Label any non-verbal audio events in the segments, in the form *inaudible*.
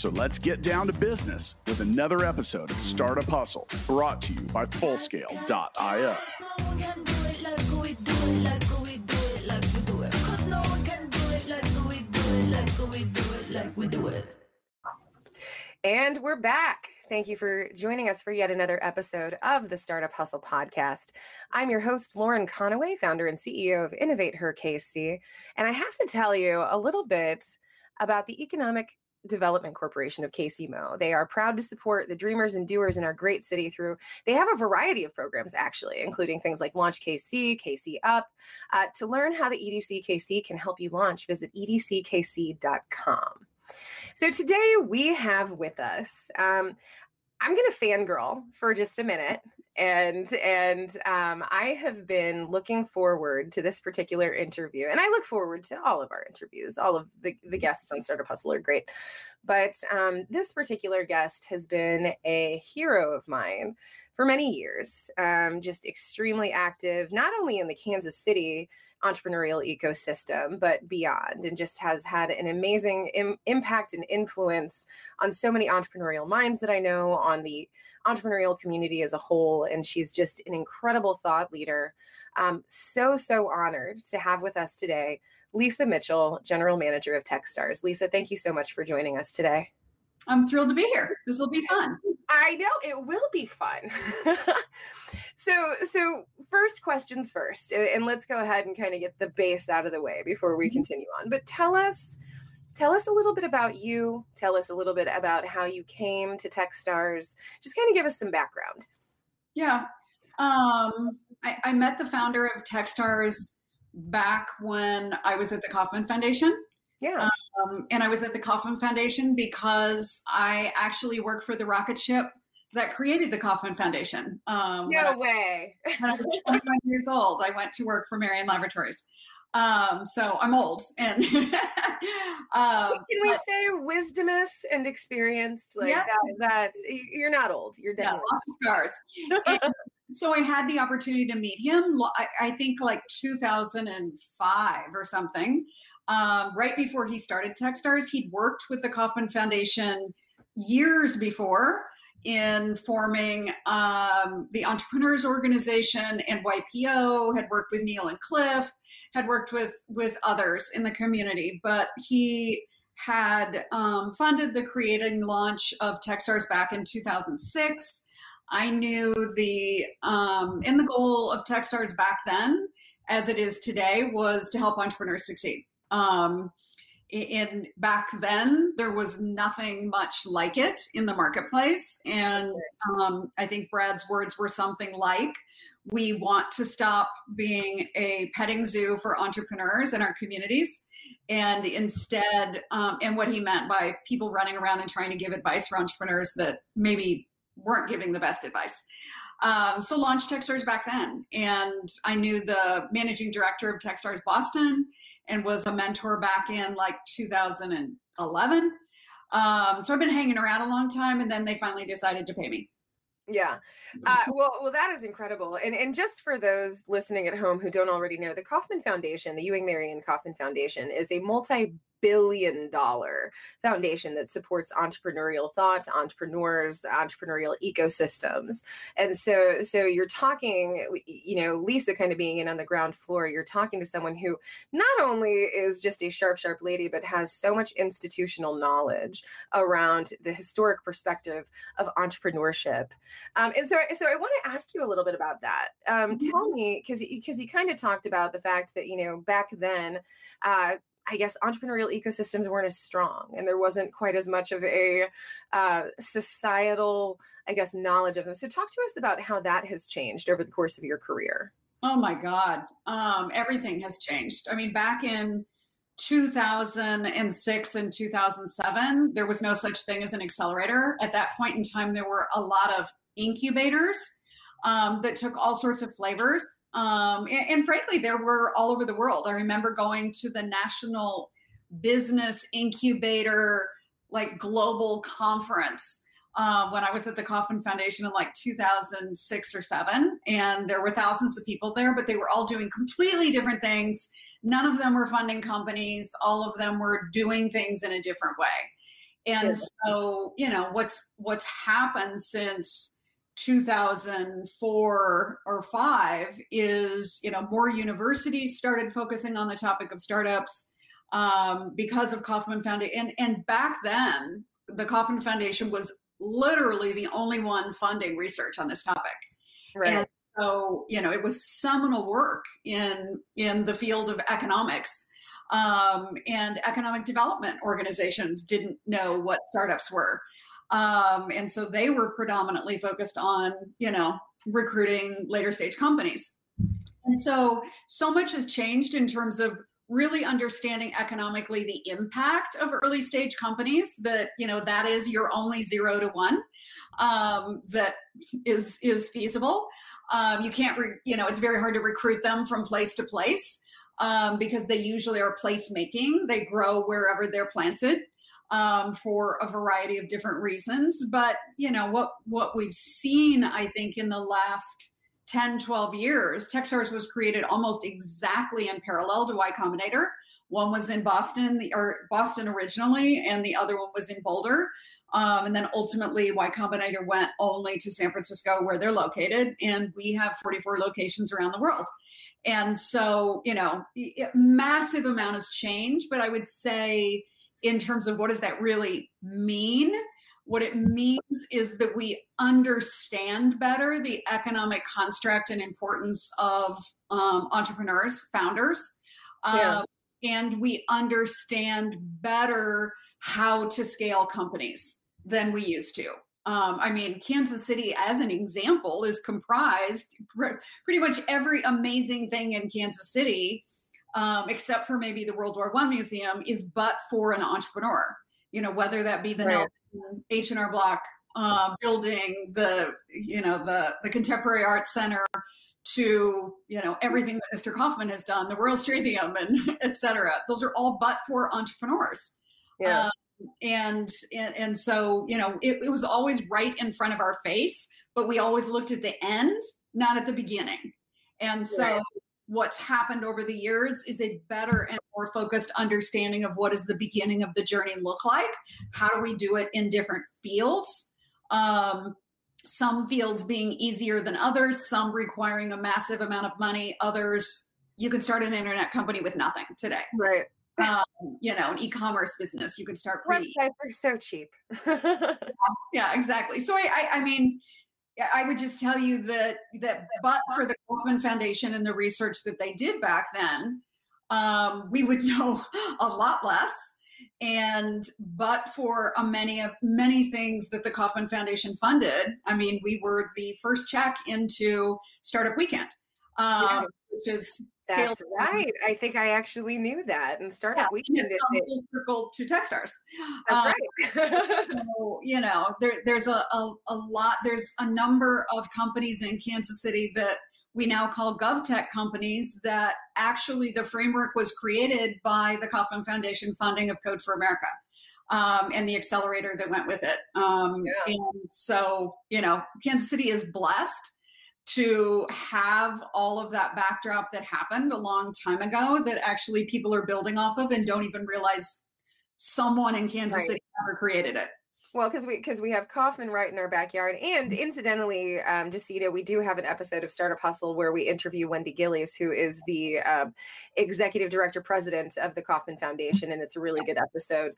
So let's get down to business with another episode of Startup Hustle brought to you by Fullscale.io. And we're back. Thank you for joining us for yet another episode of the Startup Hustle podcast. I'm your host, Lauren Conaway, founder and CEO of Innovate Her KC. And I have to tell you a little bit about the Economic Development Corporation of KCMO. They are proud to support the dreamers and doers in our great city through, they have a variety of programs actually, including things like Launch KC, KC Up. Uh, to learn how the EDC KC can help you launch, visit edckc.com. So today we have with us, um, I'm going to fangirl for just a minute and and um, I have been looking forward to this particular interview, and I look forward to all of our interviews. All of the, the guests on Startup Hustle are great, but um, this particular guest has been a hero of mine for many years. Um, just extremely active, not only in the Kansas City entrepreneurial ecosystem, but beyond, and just has had an amazing Im- impact and influence on so many entrepreneurial minds that I know, on the entrepreneurial community as a whole. And she's just an incredible thought leader. Um, so, so honored to have with us today Lisa Mitchell, General Manager of Techstars. Lisa, thank you so much for joining us today. I'm thrilled to be here. This will be fun. I know it will be fun. *laughs* *laughs* so, so first questions first, and let's go ahead and kind of get the base out of the way before we mm-hmm. continue on. But tell us, tell us a little bit about you. Tell us a little bit about how you came to TechStars. Just kind of give us some background. Yeah, um, I, I met the founder of TechStars back when I was at the Kauffman Foundation. Yeah. Um, and I was at the Kauffman Foundation because I actually work for the rocket ship that created the Kauffman Foundation. Um, no when way. I, when I was *laughs* 21 years old, I went to work for Marion Laboratories. Um, so I'm old, and *laughs* um, can we but, say wisdomous and experienced? Like yes. that, that, you're not old. You're dead. Yeah, lots of scars. so I had the opportunity to meet him. I, I think like 2005 or something um, right before he started Techstars. He'd worked with the Kauffman Foundation years before in forming um, the Entrepreneurs Organization and YPO, had worked with Neil and Cliff, had worked with, with others in the community, but he had um, funded the creating launch of Techstars back in 2006. I knew the um, and the goal of Techstars back then, as it is today, was to help entrepreneurs succeed. Um, in back then, there was nothing much like it in the marketplace, and um, I think Brad's words were something like, "We want to stop being a petting zoo for entrepreneurs in our communities." and instead um, and what he meant by people running around and trying to give advice for entrepreneurs that maybe weren't giving the best advice. Um, so launched techstars back then. And i knew the managing director of techstars boston and was a mentor back in like 2011. Um, so I've been hanging around a long time, and then they finally decided to pay me. Yeah. Uh, well, well, that is incredible. And and just for those listening at home who don't already know, the Kauffman Foundation, the Ewing Marion Kauffman Foundation, is a multi billion dollar foundation that supports entrepreneurial thought, entrepreneurs, entrepreneurial ecosystems. And so so you're talking, you know, Lisa kind of being in on the ground floor, you're talking to someone who not only is just a sharp, sharp lady, but has so much institutional knowledge around the historic perspective of entrepreneurship. Um, and so so I want to ask you a little bit about that. Um, mm-hmm. tell me, because because you kind of talked about the fact that, you know, back then, uh, I guess entrepreneurial ecosystems weren't as strong and there wasn't quite as much of a uh, societal, I guess, knowledge of them. So, talk to us about how that has changed over the course of your career. Oh my God. Um, everything has changed. I mean, back in 2006 and 2007, there was no such thing as an accelerator. At that point in time, there were a lot of incubators um, that took all sorts of flavors. Um, and, and, frankly, there were all over the world. I remember going to the National Business Incubator, like global conference. Uh, when I was at the Kauffman Foundation in like 2006 or seven, and there were thousands of people there, but they were all doing completely different things. None of them were funding companies. All of them were doing things in a different way. And yes. so, you know, what's what's happened since 2004 or 5 is you know more universities started focusing on the topic of startups um, because of kauffman foundation and, and back then the kauffman foundation was literally the only one funding research on this topic. Right. And so you know it was seminal work in in the field of economics. Um, and economic development organizations didn't know what startups were um, and so they were predominantly focused on, you know, recruiting later stage companies. And so, so much has changed in terms of really understanding economically the impact of early stage companies that you know that is your only zero to one um, that is is feasible. Um, you can't re- you know it's very hard to recruit them from place to place um, because they usually are place making they grow wherever they're planted um, for a variety of different reasons. But you know what what we've seen, I think, in the last 10, 12 years, Techstars was created almost exactly in parallel to Y Combinator. One was in Boston, the or Boston originally, and the other one was in Boulder. Um, and then ultimately, Y Combinator went only to San Francisco, where they're located, and we have 44 locations around the world. And so, you know, massive amount has changed, but I would say in terms of what does that really mean what it means is that we understand better the economic construct and importance of um, entrepreneurs founders yeah. um, and we understand better how to scale companies than we used to um, I mean, Kansas City, as an example, is comprised pretty much every amazing thing in Kansas City um, except for maybe the World War One museum, is but for an entrepreneur. You know, whether that be the right. H and R Block uh, building, the you know the the Contemporary Art Center, to you know everything that Mr. Kauffman has done, the Royal Stadium, and *laughs* etc. Those are all but for entrepreneurs. Yeah. Um, and, and and so you know it, it was always right in front of our face, but we always looked at the end, not at the beginning. And so what's happened over the years is a better and more focused understanding of what does the beginning of the journey look like how do we do it in different fields um, some fields being easier than others some requiring a massive amount of money others you can start an internet company with nothing today right um, you know, an e-commerce business. You can start. Websites are so cheap. *laughs* yeah, exactly. So I, I, I mean, I would just tell you that that but for the Kauffman Foundation and the research that they did back then, um, we would *laughs* know a lot less. And but for a many of many things that the Kauffman Foundation funded, I mean, we were the first check into Startup Weekend, um, yeah. which is that's right. I think I actually knew that. And startup yeah, weekend full circle to Techstars. That's um, right. *laughs* so, you know, there, there's a, a, a lot. There's a number of companies in Kansas City that we now call GovTech companies that actually the framework was created by the Kauffman Foundation funding of Code for America. Um, and the accelerator that went with it. Um, yeah. And so, you know, Kansas City is blessed to have all of that backdrop that happened a long time ago that actually people are building off of and don't even realize someone in Kansas right. City ever created it. Well, because we because we have Kauffman right in our backyard, and mm-hmm. incidentally, um, just so you know, we do have an episode of Startup Hustle where we interview Wendy Guillies, who is the um, executive director president of the Kauffman Foundation, and it's a really good episode.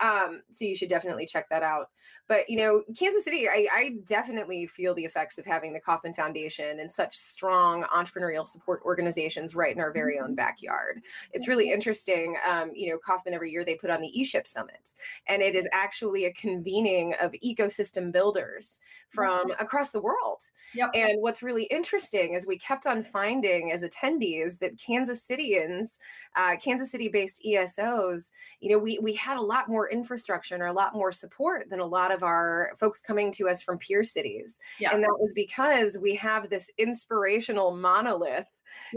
Um, so you should definitely check that out. But you know, Kansas City, I, I definitely feel the effects of having the Kauffman Foundation and such strong entrepreneurial support organizations right in our very own mm-hmm. backyard. It's really interesting. Um, you know, Kauffman every year they put on the eShip Summit, and it is actually a convenient convening of ecosystem builders from mm-hmm. across the world. Yep. And what's really interesting is we kept on finding as attendees that Kansas Cityans, uh, Kansas City-based ESOs, you know, we we had a lot more infrastructure and a lot more support than a lot of our folks coming to us from peer cities. And that was because we have this inspirational monolith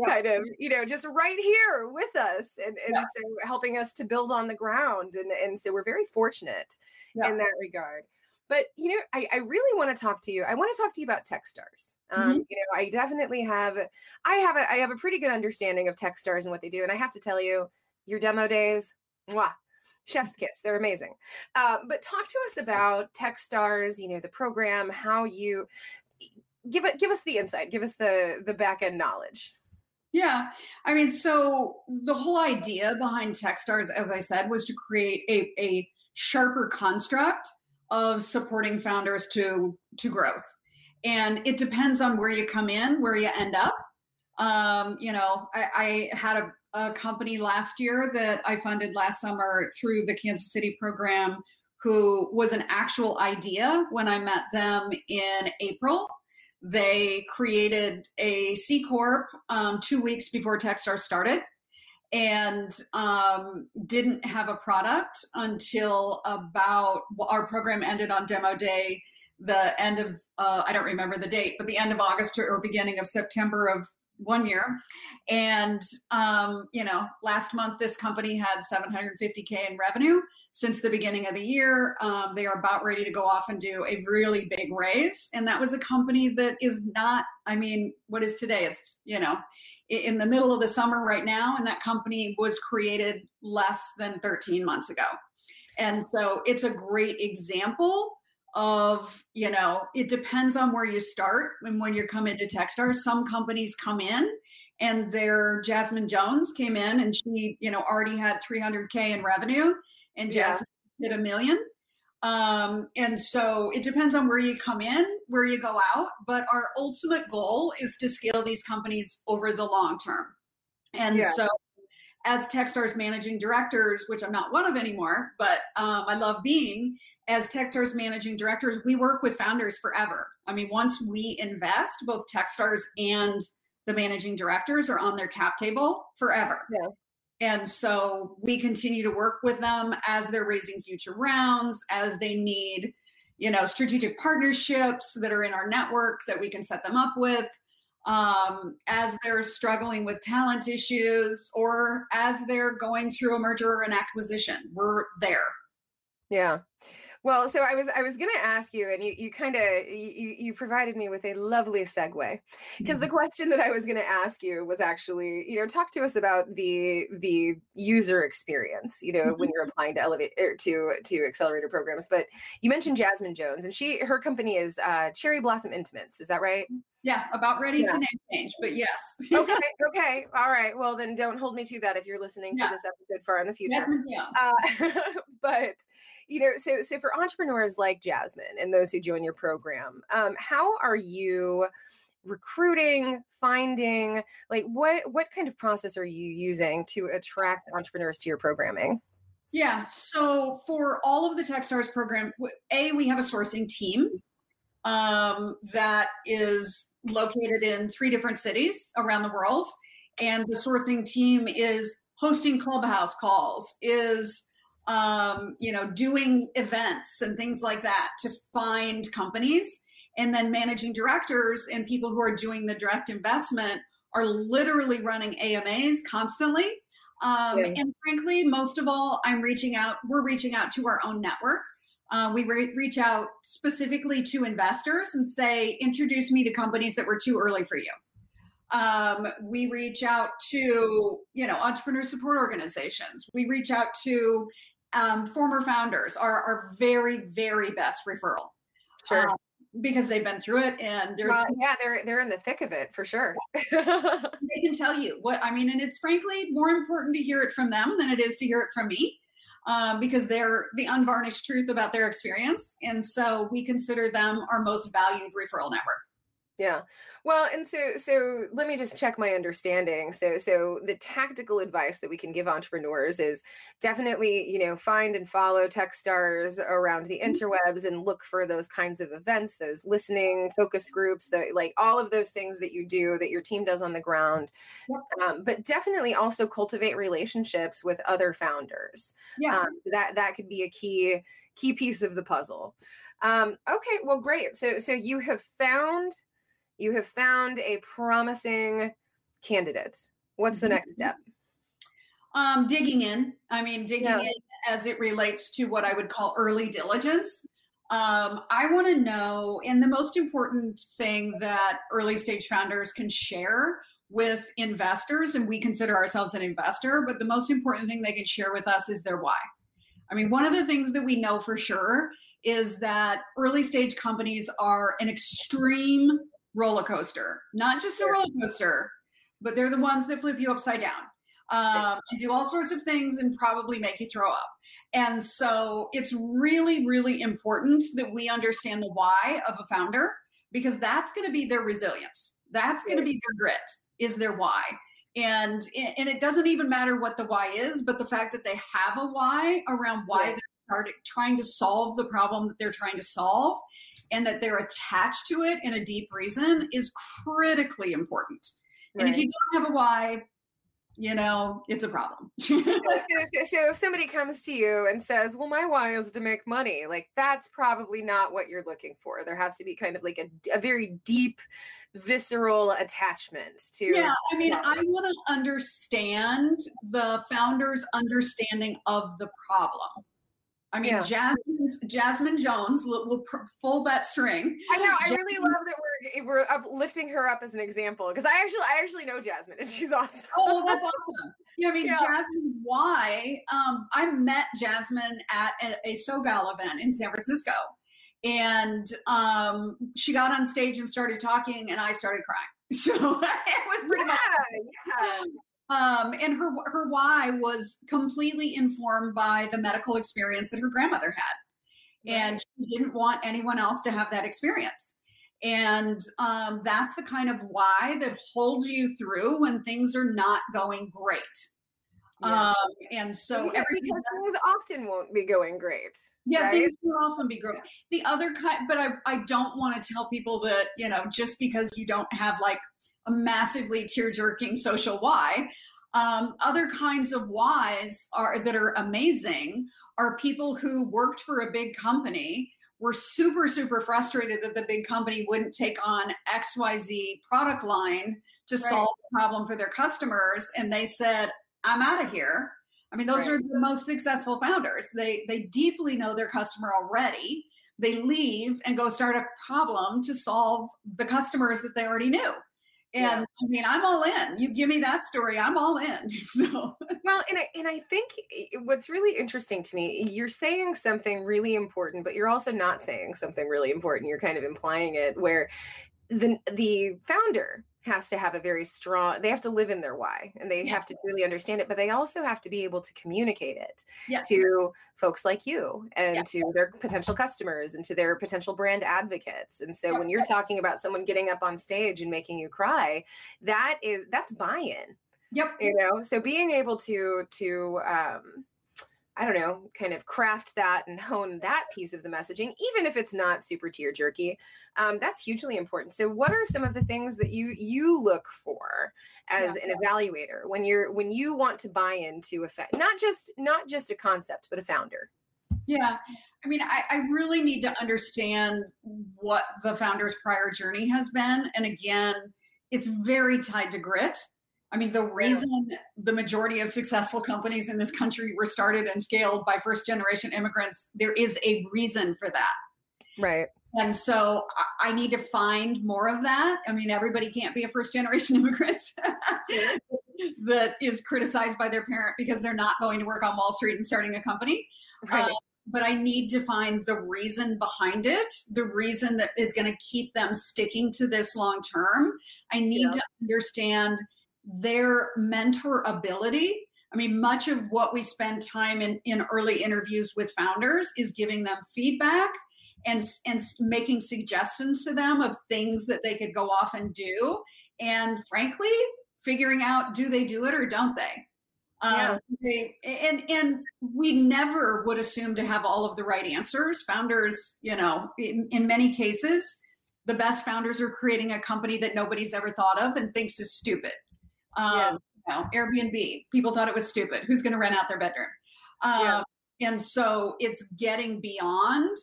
kind of you know just right here with us and, and yeah. so helping us to build on the ground and and so we're very fortunate yeah. in that regard but you know I, I really want to talk to you i want to talk to you about techstars um, mm-hmm. you know i definitely have i have a i have a pretty good understanding of techstars and what they do and i have to tell you your demo days mwah, chef's kiss they're amazing uh, but talk to us about techstars you know the program how you give it give us the insight give us the the back end knowledge yeah. I mean, so the whole idea behind Techstars, as I said, was to create a, a sharper construct of supporting founders to to growth. And it depends on where you come in, where you end up. Um, you know, I, I had a, a company last year that I funded last summer through the Kansas City program who was an actual idea when I met them in April they created a C Corp um, two weeks before Techstars started and um, didn't have a product until about our program ended on demo day the end of uh, i don't remember the date but the end of august or beginning of september of one year. And um, you know last month this company had 750k in revenue since the beginning of the year. Um, they are about ready to go off and do a really big raise. And that was a company that is not, I mean, what is today? It's, you know, in the middle of the summer right now. And that company was created less than 13 months ago. And so it's a great example of you know it depends on where you start and when you come into techstars some companies come in and their jasmine jones came in and she you know already had 300k in revenue and Jasmine yeah. hit a million. Um, and so it depends on where you come in, where you go out, but our ultimate goal is to scale these companies over the long term. And yeah. so as Techstars managing directors, which I'm not one of anymore, but um, I love being as Techstars managing directors, we work with founders forever. I mean, once we invest, both Techstars and the managing directors are on their cap table forever. Yeah. And so we continue to work with them as they're raising future rounds, as they need, you know, strategic partnerships that are in our network that we can set them up with, um, as they're struggling with talent issues, or as they're going through a merger or an acquisition. We're there. Yeah. Well, so I was I was going to ask you, and you you kind of you you provided me with a lovely segue because the mm-hmm. question that I was going to ask you was actually you know talk to us about the the user experience you know mm-hmm. when you're applying to elevate or er, to to accelerator programs. But you mentioned Jasmine Jones, and she her company is uh, Cherry Blossom Intimates. Is that right? Yeah, about ready yeah. to name change, but yes. *laughs* okay, okay, all right. Well, then don't hold me to that if you're listening to this episode far in the future. Jasmine Jones. Uh, *laughs* but you know, so so for entrepreneurs like Jasmine and those who join your program, um, how are you recruiting, finding, like what what kind of process are you using to attract entrepreneurs to your programming? Yeah, so for all of the Techstars program, a we have a sourcing team um, that is located in three different cities around the world, and the sourcing team is hosting clubhouse calls, is um, you know, doing events and things like that to find companies. And then managing directors and people who are doing the direct investment are literally running AMAs constantly. Um, yeah. And frankly, most of all, I'm reaching out, we're reaching out to our own network. Uh, we re- reach out specifically to investors and say, introduce me to companies that were too early for you. Um, we reach out to, you know, entrepreneur support organizations. We reach out to um, former founders are our very, very best referral. Sure. Um, because they've been through it and there's well, yeah they're they're in the thick of it for sure *laughs* they can tell you what i mean and it's frankly more important to hear it from them than it is to hear it from me um, because they're the unvarnished truth about their experience. And so we consider them our most valued referral network Yeah. Well, and so so let me just check my understanding. So so the tactical advice that we can give entrepreneurs is definitely, you know, find and follow Techstars around the Mhm. interwebs and look for those kinds of events, those listening focus groups, the like all of those things that you do that your team does on the ground. Yep. Um, but definitely also cultivate relationships with other founders. Yeah. Um, that that could be a key key piece of the puzzle. Um, okay, well, great. So so you have found you have found a promising candidate. What's the Mhm. next step? Um, digging in. I mean, digging Yeah. in as it relates to what I would call early diligence. Um, I want to know, and the most important thing that early stage founders can share with investors, and we consider ourselves an investor, but the most important thing they can share with us is their why. I mean, one of the things that we know for sure is that early stage companies are an extreme roller coaster, not just a roller coaster, but they're the ones that flip you upside down um, and do all sorts of things and probably make you throw up. And so it's really, really important that we understand the why of a founder because that's going to be their resilience. That's going to be their grit, is their why. And and it doesn't even matter what the why is, but the fact that they have a why around why Yeah. they're trying to solve the problem that they're trying to solve and that they're attached to it in a deep reason is critically important. And if you don't have a why, you know, it's a problem. *laughs* so if somebody comes to you and says, "Well, my why is to make money," like that's probably not what you're looking for. There has to be kind of like a, a very deep, visceral attachment to. yeah, I mean, I want to understand the founder's understanding of the problem. I mean, Yeah. Jasmine's, Jasmine Jones will, will pr- pull that string. I know. I really love that we're we're uplifting her up as an example because I actually I actually know Jasmine and she's awesome. Oh, that's awesome. Yeah, I mean, Yeah. Jasmine, why? Um, I met Jasmine at a, a SoGal event in San Francisco. And um, she got on stage and started talking, and I started crying. *laughs* So *laughs* it was pretty much yeah, yeah. Um, and her her why was completely informed by the medical experience that her grandmother had, and she didn't want anyone else to have that experience. And um, that's the kind of why that holds you through when things are not going great. Yeah. Um, and so because, because things often won't be going great. yeah, right? things will often be great. The other kind, but I, I don't want to tell people that, you know, just because you don't have like a massively tear jerking social why, um, other kinds of whys are that are amazing are people who worked for a big company were super super frustrated that the big company wouldn't take on xyz product line to Right. solve the problem for their customers and they said i'm out of here. I mean those Right. are the most successful founders. They they deeply know their customer already. They leave and go start a problem to solve the customers that they already knew and Yeah. i mean i'm all in you give me that story i'm all in *laughs* so Well, and I, and I think what's really interesting to me, you're saying something really important, but you're also not saying something really important. You're kind of implying it where the the founder has to have a very strong they have to live in their why and they have to Yes. really understand it but they also have to be able to communicate it yes to folks like you and Yeah. to their potential customers and to their potential brand advocates and so when you're talking about someone getting up on stage and making you cry that is that's buy-in yep you know so being able to to um i don't know kind of craft that and hone that piece of the messaging even if it's not super tear jerky um, that's hugely important so what are some of the things that you you look for as Yeah. an evaluator when you're when you want to buy into a fa- not just not just a concept but a founder Yeah. I mean, I, I really need to understand what the founder's prior journey has been. And again, it's very tied to grit. I mean, the reason the majority of successful companies in this country were started and scaled by first generation immigrants, there is a reason for that. right And so I- need to find more of that. I mean, everybody can't be a first generation *laughs* immigrant that is criticized by their parent because they're not going to work on Wall Street and starting a company right uh, but I need to find the reason behind it, the reason that is going to keep them sticking to this long term. I need Yeah. to understand their mentor ability. I mean, much of what we spend time in, in early interviews with founders is giving them feedback and and making suggestions to them of things that they could go off and do and frankly figuring out do they do it or don't they yeah. Um, they, and and we never would assume to have all of the right answers founders you know in, in many cases the best founders are creating a company that nobody's ever thought of and thinks is stupid um, yeah. you know, airbnb people thought it was stupid who's going to rent out their bedroom um, yeah. and so it's getting beyond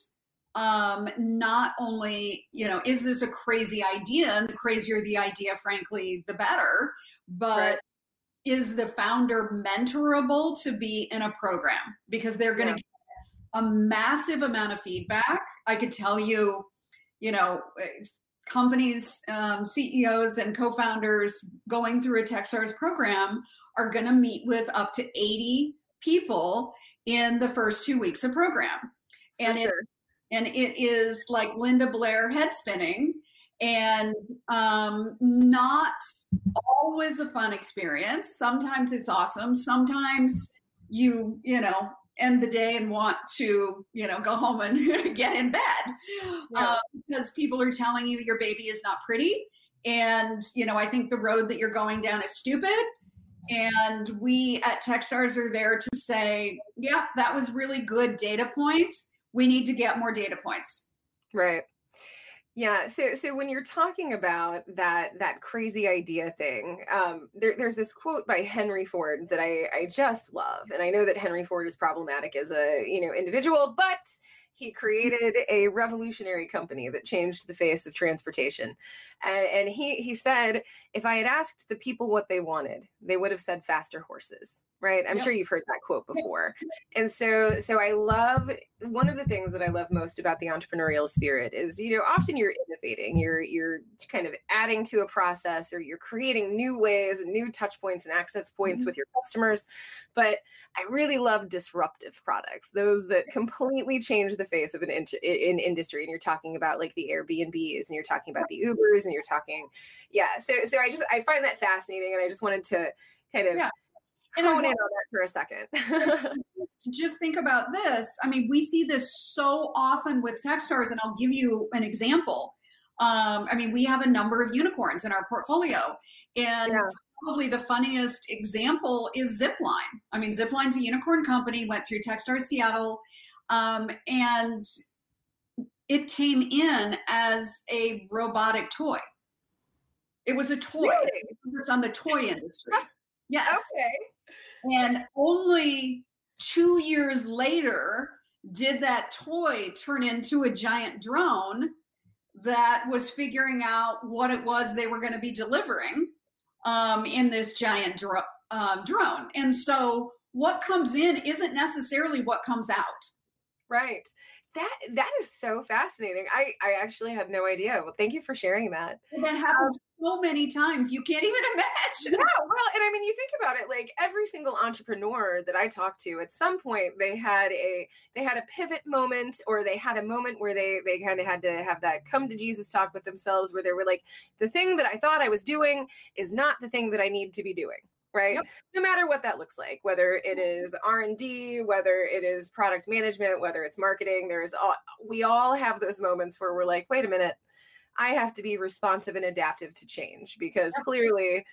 um, not only you know is this a crazy idea and the crazier the idea frankly the better but right. is the founder mentorable to be in a program because they're going to yeah. get a massive amount of feedback i could tell you you know eh, companies um, ceos and co-founders going through a techstars program are going to meet with up to 80 people in the first two weeks of program and sure. it and it is like Linda Blair head spinning and um, not always a fun experience. Sometimes it's awesome. Sometimes you, you know, end the day and want to, you know, go home and *laughs* get in bed yeah. uh, because people are telling you your baby is not pretty. And, you know, I think the road that you're going down is stupid. And we at Techstars are there to say, yeah, that was really good data point we need to get more data points. Right. Yeah. So so when you're talking about that that crazy idea thing, um, there, there's this quote by Henry Ford that I, I just love. And I know that Henry Ford is problematic as a you know individual, but he created a revolutionary company that changed the face of transportation. And, and he, he said, if I had asked the people what they wanted, they would have said faster horses right? I'm yep. sure you've heard that quote before. And so so i love one of the things that i love most about the entrepreneurial spirit is you know often you're innovating you're you're kind of adding to a process or you're creating new ways and new touch points and access points mm-hmm. with your customers. But i really love disruptive products those that completely change the face of an in, in industry. And you're talking about like the airbnbs and you're talking about the ubers and you're talking yeah. So so i just i find that fascinating and i just wanted to kind of yeah hone in on that for a second. *laughs* *laughs* just think about this. I mean, we see this so often with Techstars, and I'll give you an example. Um, I mean, we have a number of unicorns in our portfolio, and yeah. probably the funniest example is Zipline. I mean, Zipline's a unicorn company, went through Techstars Seattle, um, and it came in as a robotic toy. It was a toy, really? focused on the toy industry. *laughs* Yes. Okay. And only two years later did that toy turn into a giant drone that was figuring out what it was they were going to be delivering um, in this giant dro- um, drone. And so what comes in isn't necessarily what comes out. Right. That that is so fascinating. I I actually had no idea. Well, thank you for sharing that. that happens um, so many times you can't even *laughs* imagine. Yeah, well, and I mean, you think about it, like every single entrepreneur that I talked to, at some point they had a they had a pivot moment, or they had a moment where they they kind of had to have that come to Jesus talk with themselves, where they were like, the thing that I thought I was doing is not the thing that I need to be doing right? Yep. no matter what that looks like whether it is r&d whether it is product management whether it's marketing there's all we all have those moments where we're like wait a minute. I have to be responsive and adaptive to change because clearly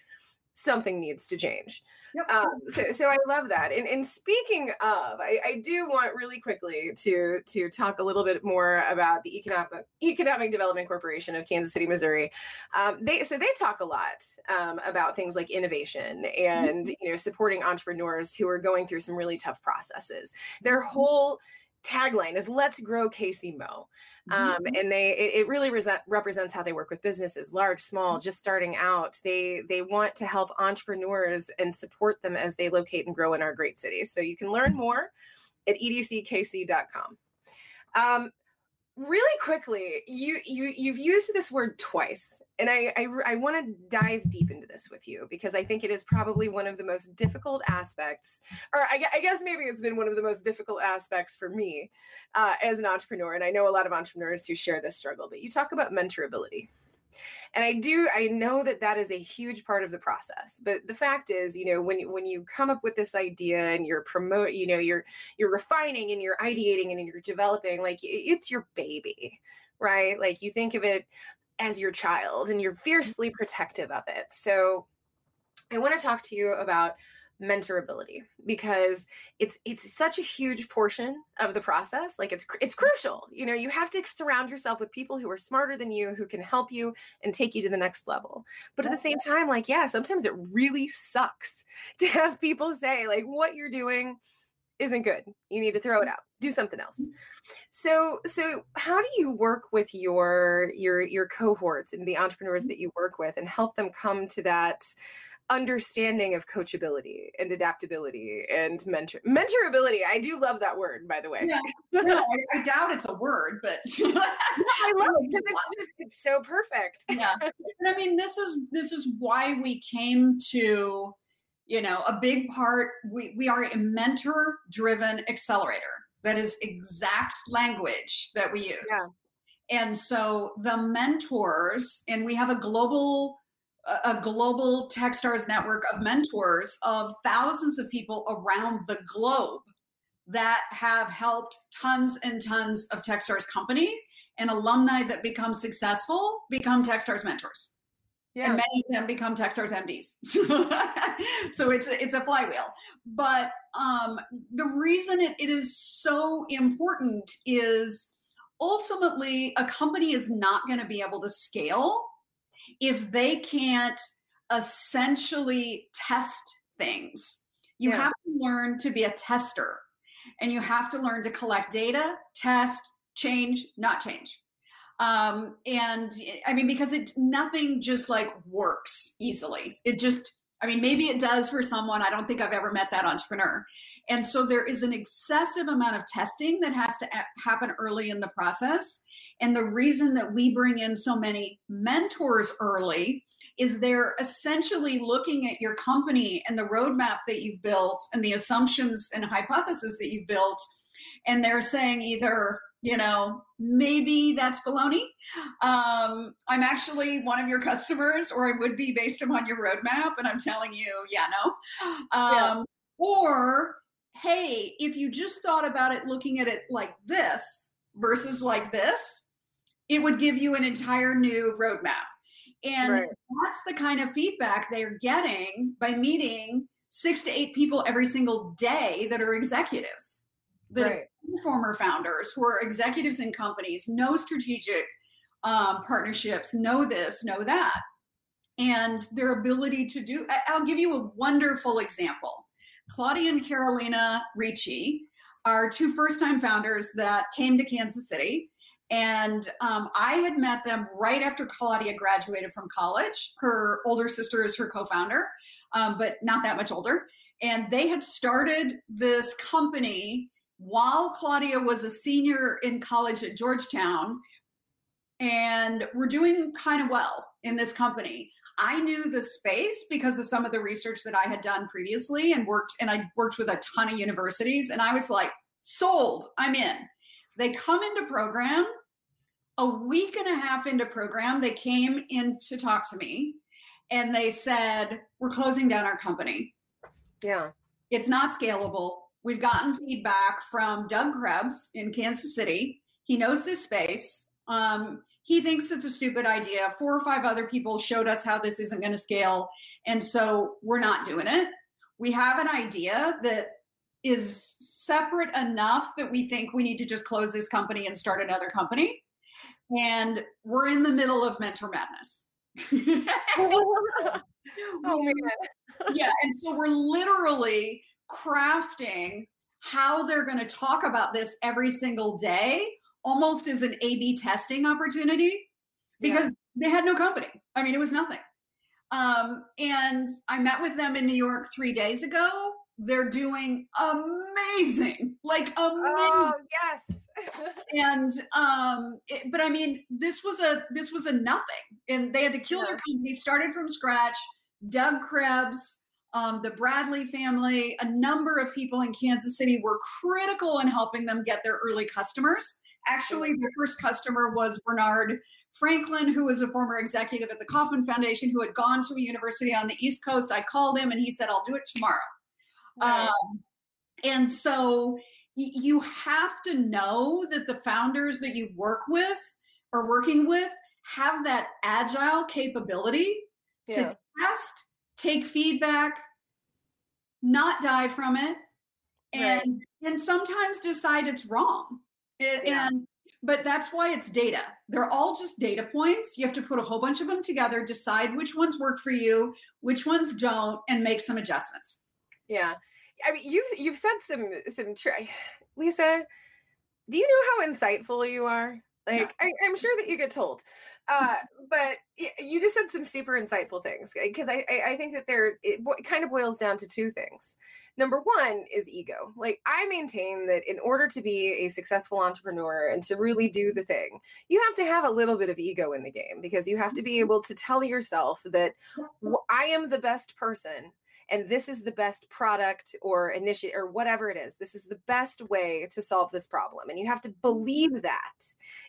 something needs to change. Yep. Um, so, so I love that. And, and speaking of, I, I, do want really quickly to to talk a little bit more about the economic economic development corporation of Kansas City, Missouri. Um, they so they talk a lot um, about things like innovation and mm-hmm. you know supporting entrepreneurs who are going through some really tough processes. Their mm-hmm. Tagline is let's grow KC Mo. Um, mm-hmm. and they it, it really re- represents how they work with businesses large small mm-hmm. just starting out they they want to help entrepreneurs and support them as they locate and grow in our great cities so you can learn more at edckc.com um, really quickly you you you've used this word twice and i i, I want to dive deep into this with you because i think it is probably one of the most difficult aspects or i, I guess maybe it's been one of the most difficult aspects for me uh, as an entrepreneur and i know a lot of entrepreneurs who share this struggle but you talk about mentorability and i do i know that that is a huge part of the process but the fact is you know when when you come up with this idea and you're promote you know you're you're refining and you're ideating and you're developing like it's your baby right? Like you think of it as your child and you're mm-hmm. fiercely protective of it. So i want to talk to you about mentorability because it's it's such a huge portion of the process. Like it's it's crucial you know you have to surround yourself with people who are smarter than you who can help you and take you to the next level. But at the same time like yeah sometimes it really sucks *laughs* to have people say like what you're doing isn't good. You need to throw it out. Do something else. Mm. so so how do you work with your your your cohorts and the entrepreneurs mm. that you work with and help them come to that understanding of coachability and adaptability and mentor mentorability. I do love that word, by the way. Yeah. No, I, I doubt it's a word, but *laughs* no, I love it because it's *laughs* just it's so perfect. yeah. And I mean, this is this is why we came to, you know, a big part. We we are a mentor driven accelerator. That is exact language that we use. Yeah. And so the mentors, and we have a global a global Techstars network of mentors of thousands of people around the globe that have helped tons and tons of Techstars company and alumni that become successful become Techstars mentors. Yeah. And many of them become Techstars MDs. *laughs* so it's a, it's a flywheel. But um, the reason it, it is so important is ultimately a company is not going to be able to scale if they can't essentially test things. You yeah. have to learn to be a tester and you have to learn to collect data, test, change, not change. Um, and I mean, because it nothing just like works easily. It just, I mean, maybe it does for someone. I don't think I've ever met that entrepreneur. And so there is an excessive amount of testing that has to happen early in the process. And the reason that we bring in so many mentors early is they're essentially looking at your company and the roadmap that you've built and the assumptions and hypotheses that you've built. And they're saying either, you know, maybe that's baloney. Um, I'm actually one of your customers, or I would be based upon your roadmap. And I'm telling you, yeah, no. Um, yeah. Or, hey, if you just thought about it looking at it like this versus like this, it would give you an entire new roadmap. And right. that's the kind of feedback they're getting by meeting six to eight people every single day that are executives, that right. are former founders who are executives in companies, know strategic um, partnerships, know this, know that. And their ability to do, I'll give you a wonderful example. Claudia and Carolina Ricci are two first time founders that came to Kansas City and um, I had met them right after Claudia graduated from college. Her older sister is her co founder, um, but not that much older. And they had started this company while Claudia was a senior in college at Georgetown. And we're doing kind of well in this company. I knew the space because of some of the research that I had done previously and worked, and I worked with a ton of universities. And I was like, sold, I'm in. They come into program. A week and a half into program, they came in to talk to me and they said, We're closing down our company. Yeah. It's not scalable. We've gotten feedback from Doug Krebs in Kansas City. He knows this space. Um, he thinks it's a stupid idea. Four or five other people showed us how this isn't going to scale. And so we're not doing it. We have an idea that is separate enough that we think we need to just close this company and start another company. And we're in the middle of mentor madness. *laughs* *laughs* oh, yeah. And so we're literally crafting how they're going to talk about this every single day, almost as an A B testing opportunity, because yeah. they had no company. I mean, it was nothing. Um, and I met with them in New York three days ago they're doing amazing like amazing oh yes *laughs* and um it, but i mean this was a this was a nothing and they had to kill yeah. their company started from scratch doug krebs um, the bradley family a number of people in kansas city were critical in helping them get their early customers Actually, their first customer was Bernard Franklin, who was a former executive at the Kauffman Foundation, who had gone to a university on the East Coast. I called him and he said, I'll do it tomorrow. Right. Um, and so you have to know that the founders that you work with or working with have that agile capability yeah. to test, take feedback, not die from it, and right. and sometimes decide it's wrong. It, yeah. And but that's why it's data. They're all just data points. You have to put a whole bunch of them together, decide which ones work for you, which ones don't, and make some adjustments. Yeah. I mean, you've you've said some some tr- *sighs* Lisa, do you know how insightful you are? Like, I, am sure that you get told, uh, but you just said some super insightful things because I, I, I think that there it kind of boils down to two things. Number one is ego. Like I maintain that in order to be a successful entrepreneur and to really do the thing, you have to have a little bit of ego in the game because you have to be mm-hmm. able to tell yourself that *laughs* I am the best person and this is the best product or initiative or whatever it is this is the best way to solve this problem and you have to believe that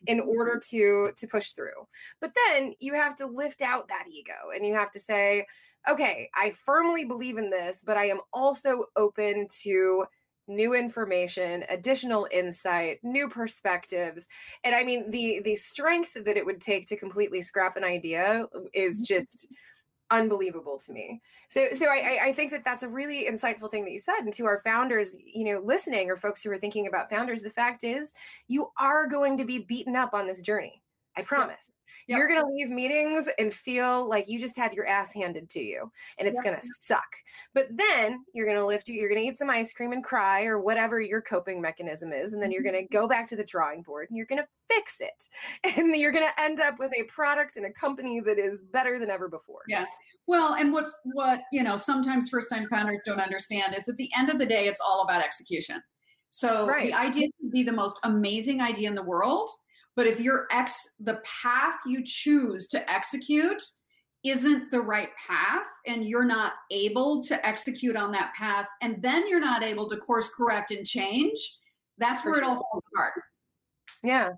in order mm-hmm. to to push through but then you have to lift out that ego and you have to say okay i firmly believe in this but i am also open to new information additional insight new perspectives and i mean the the strength that it would take to completely scrap an idea is mm-hmm. just unbelievable to me. So so I I think that that's a really insightful thing that you said. And to our founders, you know, listening or folks who are thinking about founders, the fact is you are going to be beaten up on this journey. I promise. Yep. You're going to leave meetings and feel like you just had your ass handed to you and it's yep. going to suck. But then you're going to lift you, you're going to eat some ice cream and cry or whatever your coping mechanism is. And then you're going to mm-hmm. go back to the drawing board and you're going to fix it. *laughs* And you're going to end up with a product and a company that is better than ever before. Yeah. Well, and what, what, you know, sometimes first time founders don't understand is at the end of the day, it's all about execution. So right. the idea to be the most amazing idea in the world but if your ex, the path you choose to execute isn't the right path and you're not able to execute on that path, and then you're not able to course correct and change, that's where it all falls apart. Yeah.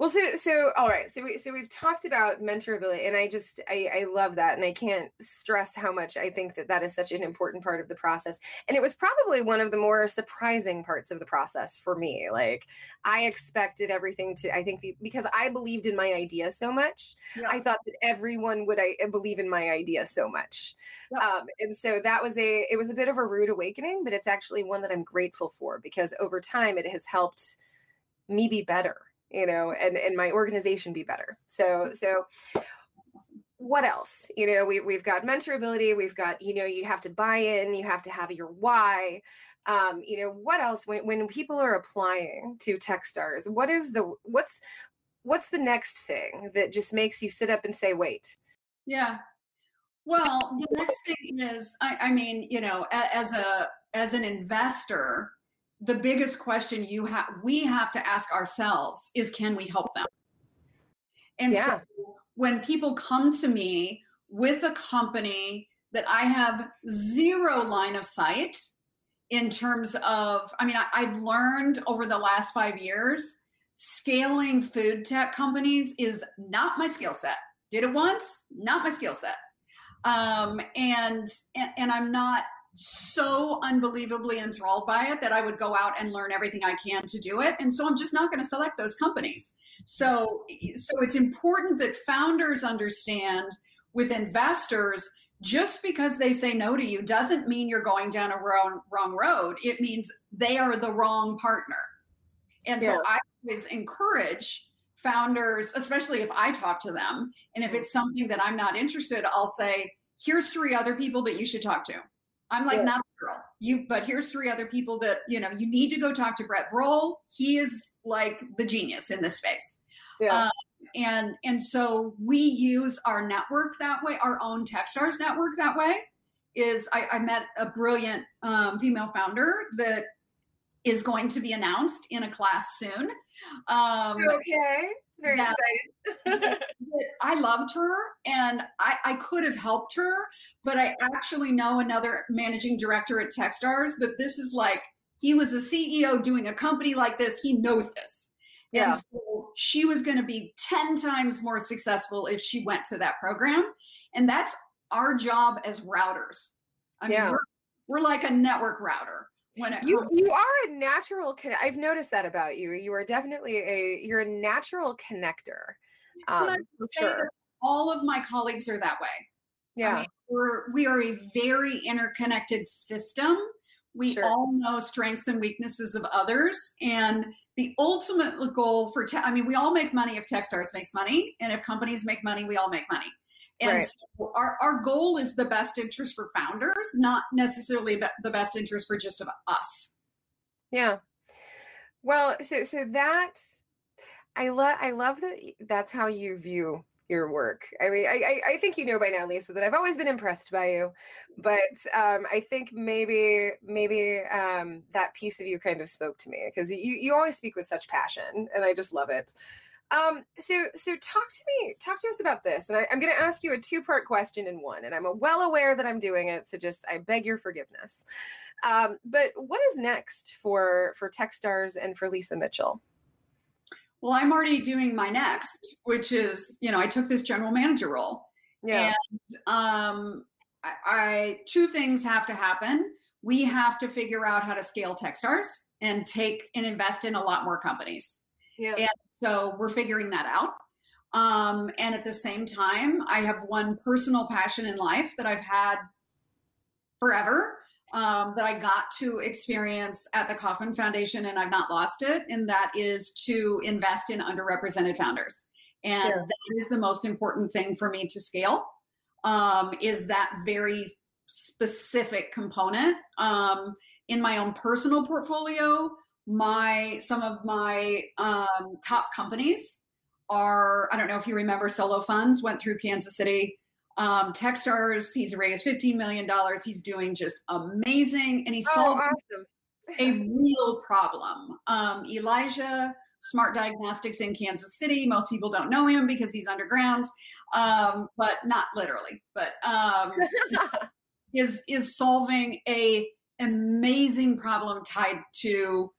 Well, so so all right. So we so we've talked about mentorability, and I just I I love that, and I can't stress how much I think that that is such an important part of the process. And it was probably one of the more surprising parts of the process for me. Like I expected everything to I think be, because I believed in my idea so much. Yeah. I thought that everyone would I believe in my idea so much, yeah. um, and so that was a it was a bit of a rude awakening, but it's actually one that I'm grateful for because over time it has helped me be better you know, and and my organization be better. So so what else? You know, we we've got mentorability, we've got, you know, you have to buy in, you have to have your why. Um, you know, what else when when people are applying to Techstars, what is the what's what's the next thing that just makes you sit up and say, wait? Yeah. Well, the next thing is, I, I mean, you know, as a as an investor, the biggest question you have we have to ask ourselves is can we help them? And yeah. so when people come to me with a company that i have zero line of sight in terms of i mean I, i've learned over the last five years scaling food tech companies is not my skill set. Did it once not my skill set. Um, and, and and i'm not so unbelievably enthralled by it that I would go out and learn everything I can to do it. And so I'm just not going to select those companies. So so it's important that founders understand with investors just because they say no to you doesn't mean you're going down a wrong wrong road. It means they are the wrong partner. And yeah. so I always encourage founders, especially if I talk to them, and if it's something that I'm not interested, I'll say, here's three other people that you should talk to I'm like, yeah. not the girl. You, but here's three other people that you know you need to go talk to. Brett Brohl, he is like the genius in this space. Yeah. Um, and and so we use our network that way, our own TechStars network that way. Is I, I met a brilliant um, female founder that is going to be announced in a class soon. Um, okay. Very that, excited. *laughs* I loved her and I, I could have helped her, but I actually know another managing director at Techstars that this is like he was a CEO doing a company like this. He knows this. Yeah. And so she was going to be 10 times more successful if she went to that program. And that's our job as routers. I mean, Yeah. we're, we're like a network router You you are a natural. Con- I've noticed that about you. You are definitely a you're a natural connector. Um, for would say that sure. all of my colleagues are that way. Yeah. I mean, we're we are a very interconnected system. We Sure. all know strengths and weaknesses of others, and the ultimate goal for te- I mean, we all make money if Techstars makes money, and if companies make money, we all make money. And Right. so our our goal is the best interest for founders, not necessarily the best interest for just of us. Yeah. Well, so so that I love I love that that's how you view your work. I mean, I, I think you know by now, Lisa, that I've always been impressed by you, but um, I think maybe maybe um, that piece of you kind of spoke to me because you you always speak with such passion, and I just love it. Um, so so talk to me, talk to us about this, and I, I'm going to ask you a two part question in one, and I'm well aware that I'm doing it, so just I beg your forgiveness. Um, but what is next for for Techstars and for Lisa Mitchell? Well, I'm already doing my next, which is you know I took this general manager role. Yeah, um, I, I two things have to happen. We have to figure out how to scale Techstars and take and invest in a lot more companies. yeah, And so we're figuring that out. Um, and at the same time, I have one personal passion in life that I've had forever um, that I got to experience at the Kauffman Foundation, and I've not lost it. And that is to invest in underrepresented founders. And Yeah. that is the most important thing for me to scale. Um, is that very specific component um, in my own personal portfolio? My some of my um, top companies are I don't know if you remember Solo Funds went through Kansas City um, Techstars. He's raised $15 million. He's doing just amazing and he's oh, solving awesome. *laughs* a real problem. Um, Elijah, Smart Diagnostics in Kansas City. Most people don't know him because he's underground, um, but not literally. But um, *laughs* is is solving a amazing problem tied to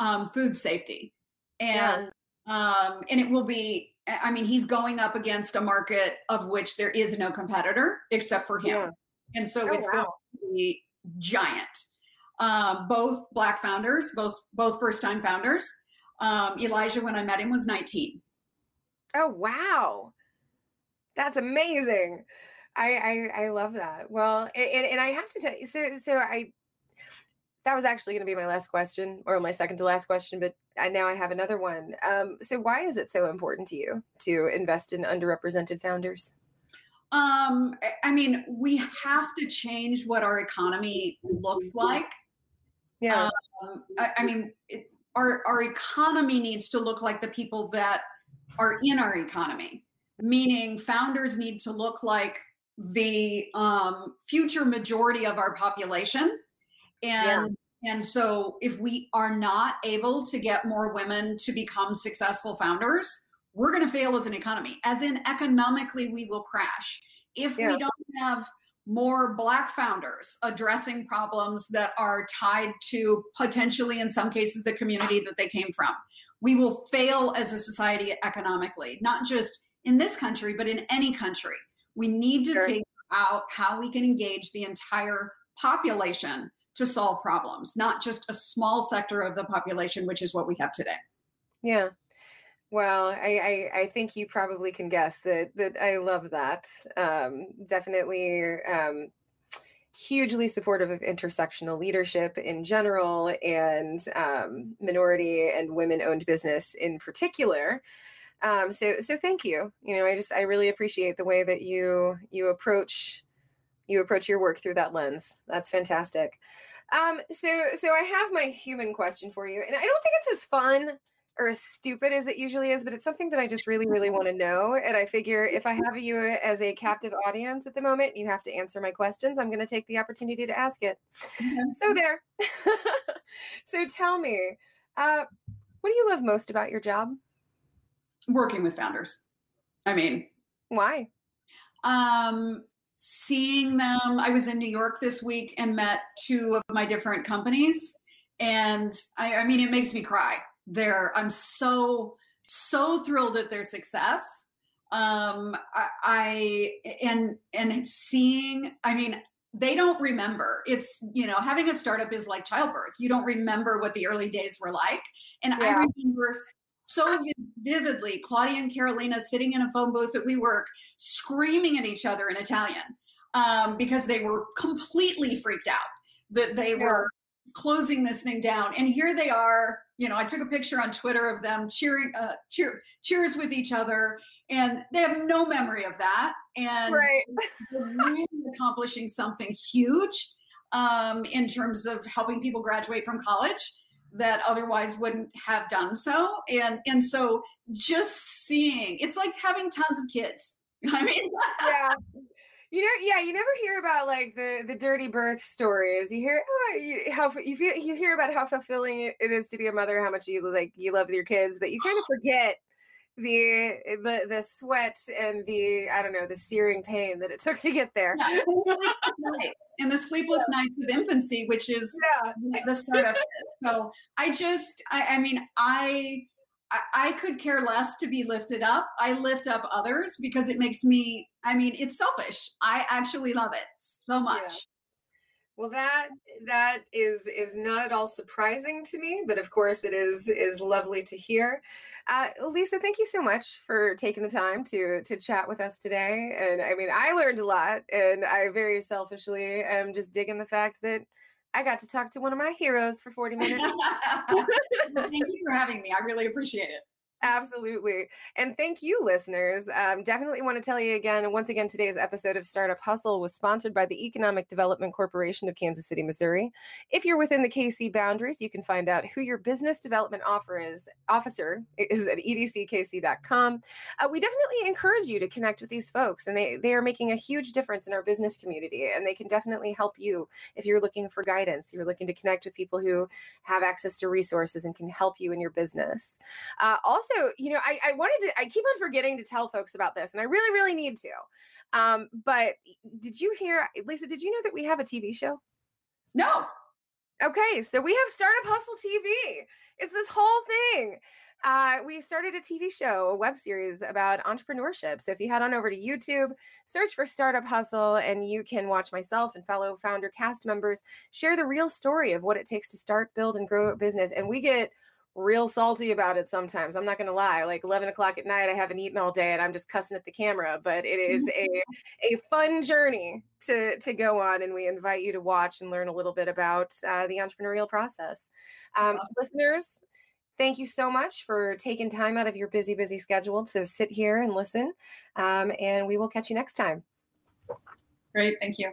um, food safety, and um, and it will be. I mean, he's going up against a market of which there is no competitor except for him, Yeah. and so Oh, it's going to be giant. Um, both black founders, both both first time founders. Um, Elijah, when I met him, was 19. Oh wow, that's amazing. I I, I love that. Well, and, and I have to tell you, so so I that was actually going to be my last question or my second to last question, but I now I have another one. Um, so why is it so important to you to invest in underrepresented founders? Um, I- mean, we have to change what our economy looks like. Yeah, Um, I, I mean, it, our our economy needs to look like the people that are in our economy. Meaning, founders need to look like the um, future majority of our population, and and so if we are not able to get more women to become successful founders, we're going to fail as an economy. As in, economically, we will crash if Yeah. we don't have more black founders addressing problems that are tied to potentially in some cases the community that they came from we will fail as a society economically not just in this country but in any country we need to Sure. figure out how we can engage the entire population to solve problems not just a small sector of the population which is what we have today yeah. Well, I, I I think you probably can guess that that I love that. Um, definitely um, hugely supportive of intersectional leadership in general and um, minority and women-owned business in particular. Um, so so thank you. You know, I just I really appreciate the way that you you approach you approach your work through that lens. That's fantastic. Um, so so I have my human question for you, and I don't think it's as fun or as stupid as it usually is, but it's something that I just really, really want to know. And I figure if I have you as a captive audience at the moment, you have to answer my questions. I'm going to take the opportunity to ask it. So there. *laughs* so tell me, uh, what do you love most about your job? working with founders i mean Why? um seeing them i was in new york this week and met two of my different companies. And i, I mean it makes me cry. They're i'm so so thrilled at their success. Um I, I and and seeing i mean they don't remember. It's you know having a startup is like childbirth. You don't remember what the early days were like. And yeah. i remember so vividly claudia and carolina sitting in a phone booth at WeWork screaming at each other in italian um, because they were completely freaked out that they were closing this thing down. And here they are you know i took a picture on twitter of them cheering uh, cheer, cheers with each other and they have no memory of that. And right. *laughs* they're really accomplishing something huge um, in terms of helping people graduate from college that otherwise wouldn't have done so. And and so just seeing it's like having tons of kids. *laughs* I mean yeah. You know yeah you never hear about like the the dirty birth stories. You hear oh, you, how you feel you hear about how fulfilling it is to be a mother how much you like you love your kids but you kind of *gasps* forget the eh, the the sweat and the I don't know the searing pain that it took to get there. Yeah, and, the *laughs* nights, and the sleepless yeah. nights of infancy, which is yeah. the startup. so I just I, I mean I I could care less to be lifted up. I lift up others because it makes me. I mean, it's selfish. I actually love it so much. Well, that that is is not at all surprising to me, but of course it is is lovely to hear. Uh, Lisa, thank you so much for taking the time to to chat with us today. And I mean, I learned a lot, and I very selfishly am just digging the fact that I got to talk to one of my heroes for forty minutes. *laughs* thank you for having me. I really appreciate it. Absolutely. And thank you, listeners. Um, definitely want to tell you again, once again, today's episode of Startup Hustle was sponsored by the Economic Development Corporation of Kansas City, Missouri. If you're within the KC boundaries, you can find out who your business development offer is, officer is at edckc.com. Uh, we definitely encourage you to connect with these folks, and they, they are making a huge difference in our business community, and they can definitely help you if you're looking for guidance, you're looking to connect with people who have access to resources and can help you in your business. Uh, also, also, you know, I, I wanted to, I keep on forgetting to tell folks about this, and I really, really need to. Um, but did you hear, Lisa, did you know that we have a TV show? No. Okay, so we have Startup Hustle TV. It's this whole thing. Uh, we started a TV show, a web series about entrepreneurship. So if you head on over to YouTube, search for Startup Hustle, and you can watch myself and fellow founder cast members share the real story of what it takes to start, build, and grow a business. And we get real salty about it sometimes. I'm not going to lie. Like 11 o'clock at night, I haven't eaten all day and I'm just cussing at the camera, but it is *laughs* a, a fun journey to, to go on. And we invite you to watch and learn a little bit about uh, the entrepreneurial process. Um, awesome. Listeners, thank you so much for taking time out of your busy, busy schedule to sit here and listen. Um, and we will catch you next time. Great. Thank you.